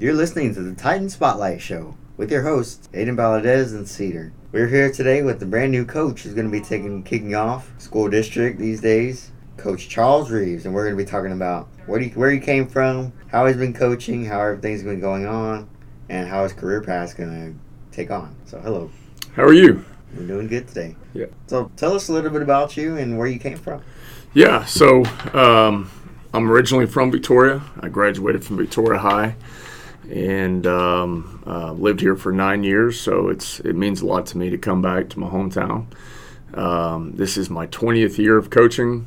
You're listening to the Titan Spotlight Show with your hosts, Aiden Valadez and Cedar. We're here today with the brand new coach who's going to be taking kicking off school district these days, Coach Charles Reeves, and we're going to be talking about where he, where he came from, how he's been coaching, how everything's been going on, and how his career path's going to take on. So, hello. How are you? We're doing good today. Yeah. So, tell us a little bit about you and where you came from. Yeah, so um, I'm originally from Victoria. I graduated from Victoria High and um, uh, lived here for nine years. So it's it means a lot to me to come back to my hometown. Um, this is my 20th year of coaching.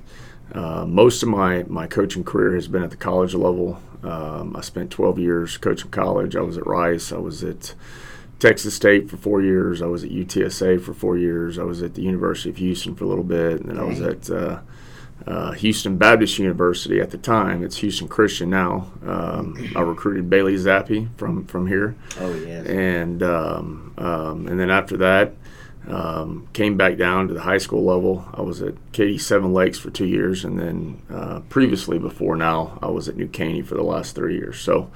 Uh, most of my, my coaching career has been at the college level. Um, I spent 12 years coaching college. I was at Rice. I was at Texas State for four years. I was at UTSA for four years. I was at the University of Houston for a little bit, and then I was at uh, uh, Houston Baptist University at the time. It's Houston Christian now. Um, I recruited Bailey Zappe from from here. Oh yes. And um, um, and then after that, um, came back down to the high school level. I was at Katy Seven Lakes for two years, and then uh, previously before now, I was at New Caney for the last three years. So.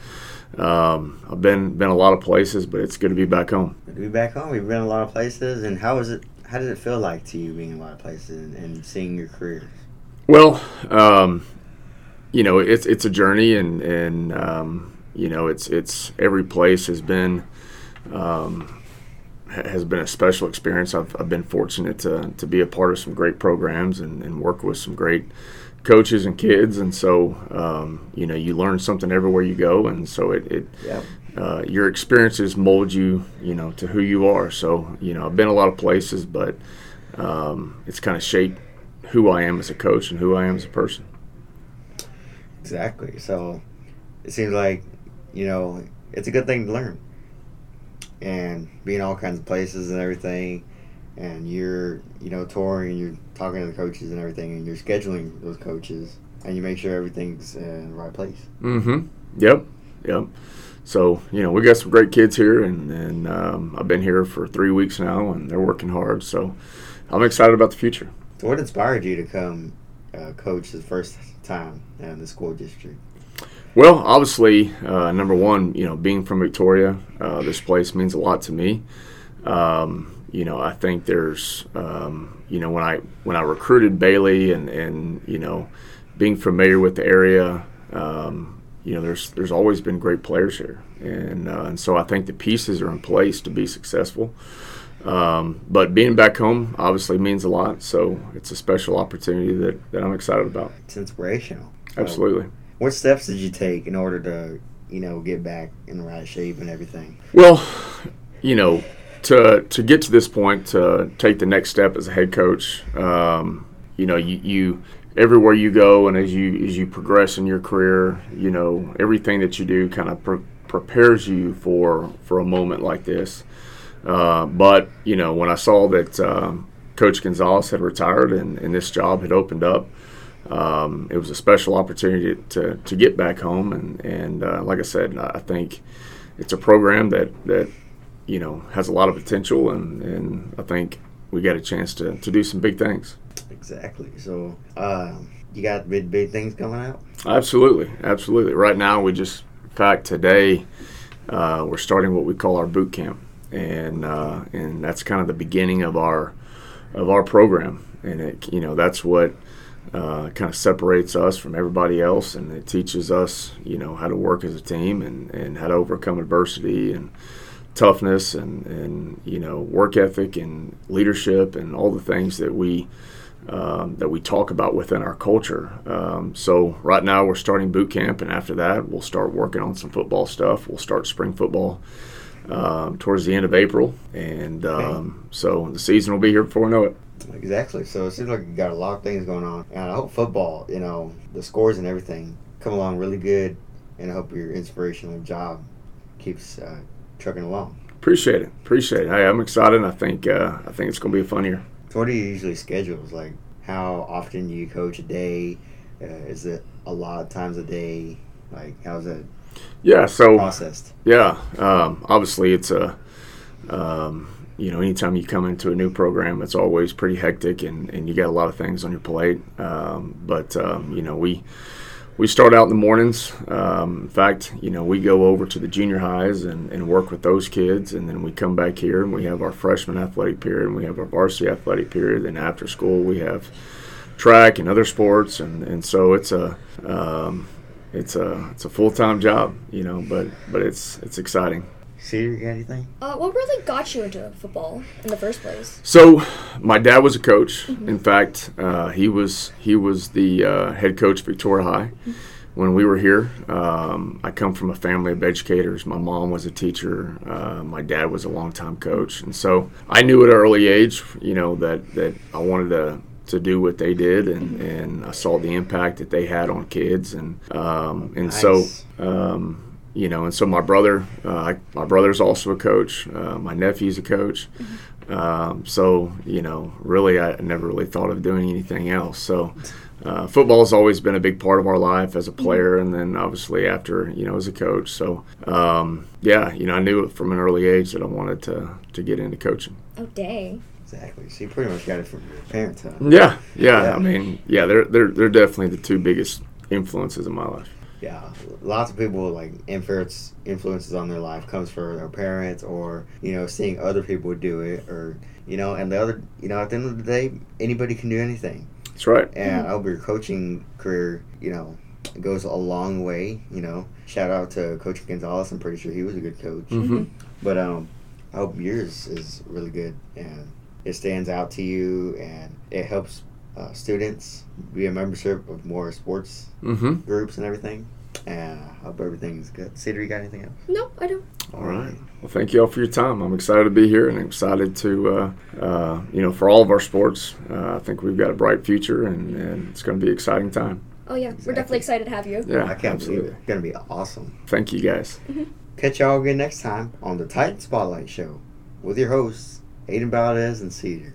Um, I've been been a lot of places, but it's good to be back home. Good to be back home. We've been a lot of places, and how was it? How did it feel like to you being in a lot of places and, and seeing your career? Well, um, you know, it's it's a journey, and and um, you know, it's it's every place has been um, has been a special experience. I've, I've been fortunate to to be a part of some great programs and, and work with some great coaches and kids, and so um, you know, you learn something everywhere you go, and so it. it Yep. uh, your experiences mold you, you know, to who you are. So, you know, I've been a lot of places, but um, it's kind of shaped who I am as a coach and who I am as a person. Exactly. So it seems like, you know, it's a good thing to learn. And being in all kinds of places and everything, and you're, you know, touring and you're talking to the coaches and everything, and you're scheduling those coaches, and you make sure everything's in the right place. Mm-hmm. Yep. Yep. So, you know, we got some great kids here, and, and um, I've been here for three weeks now, and they're working hard. So I'm excited about the future. What inspired you to come uh, coach the first time in the school district? Well, obviously, uh, number one, you know, being from Victoria, uh, this place means a lot to me. Um, you know, I think there's, um, you know, when I when I recruited Bailey and and you know, being familiar with the area, um, you know, there's there's always been great players here, and uh, and so I think the pieces are in place to be successful. Um, but being back home obviously means a lot, so it's a special opportunity that, that I'm excited about. It's inspirational. So Absolutely. what steps did you take in order to, you know, get back in the right shape and everything? Well, you know, to to get to this point, to take the next step as a head coach, um, you know, you, you everywhere you go, and as you as you progress in your career, you know, everything that you do kind of pre- prepares you for for a moment like this. Uh, but you know, when I saw that um, Coach Gonzalez had retired and, and this job had opened up, um, it was a special opportunity to, to get back home. And, and uh, like I said, I think it's a program that, that you know has a lot of potential, and, and I think we got a chance to, to do some big things. Exactly. So, um, you got big, big things coming out? Absolutely, absolutely. Right now, we just, in fact, today uh, we're starting what we call our boot camp, and uh, and that's kind of the beginning of our of our program, and it you know that's what uh, kind of separates us from everybody else, and it teaches us you know how to work as a team and and how to overcome adversity and toughness and and you know work ethic and leadership and all the things that we um, that we talk about within our culture. Um, so right now we're starting boot camp, and after that we'll start working on some football stuff. We'll start spring football um, towards the end of April, and um, so the season will be here before we know it. Exactly. So it seems like you got a lot of things going on, and I hope football, you know, the scores and everything come along really good, and I hope your inspirational job keeps uh, trucking along. Appreciate it. Appreciate it. Hey, I'm excited. I think uh, I think it's going to be a fun year. So what do you usually schedule? Like how often do you coach a day? Uh, is it a lot of times a day? Like how's it Yeah. So processed? Yeah, um, obviously it's a, um, you know, anytime you come into a new program, it's always pretty hectic and, and you got a lot of things on your plate. Um, but um, you know, we we start out in the mornings. Um, in fact, you know, we go over to the junior highs and, and work with those kids, and then we come back here and we have our freshman athletic period, and we have our varsity athletic period. And after school, we have track and other sports, and, and so it's a um, it's a it's a full time job, you know, but but it's it's exciting. See, you got anything? Uh, what really got you into football in the first place? So, my dad was a coach. In fact, uh, he was he was the uh, head coach at Victoria High when we were here. Um, I come from a family of educators. My mom was a teacher. Uh, my dad was a longtime coach, and so I knew at an early age, you know, that that I wanted to to do what they did, and, and I saw the impact that they had on kids, and um, and Nice. so. Um, you know, and so my brother, uh, my brother's also a coach. Uh, my nephew's a coach. Um, so you know, really, I never really thought of doing anything else. So uh, football has always been a big part of our life as a player, and then obviously after you know as a coach. So um, yeah, you know, I knew from an early age that I wanted to to get into coaching. Oh, dang. Exactly. So you pretty much got it from your parents, huh? Yeah, yeah. Yeah. I mean, yeah, they're they're they're definitely the two biggest influences in my life. Yeah, lots of people like influence influences on their life comes from their parents or you know seeing other people do it or you know and the other you know at the end of the day anybody can do anything That's right. and I hope your coaching career you know goes a long way you know shout out to Coach Gonzalez I'm pretty sure he was a good coach hmm but um I hope yours is really good and it stands out to you and it helps uh, students be a membership of more sports hmm groups and everything. And I hope everything's good. Cedar, you got anything else? No, I don't. All right. Well, thank you all for your time. I'm excited to be here and excited to, uh, uh, you know, for all of our sports. Uh, I think we've got a bright future and, and it's going to be an exciting time. Oh, yeah. We're definitely excited to have you. Yeah, I can't absolutely. believe it. It's going to be awesome. Thank you guys. Catch y'all again next time on the Titan Spotlight Show with your hosts, Aiden Valdez and Cedar.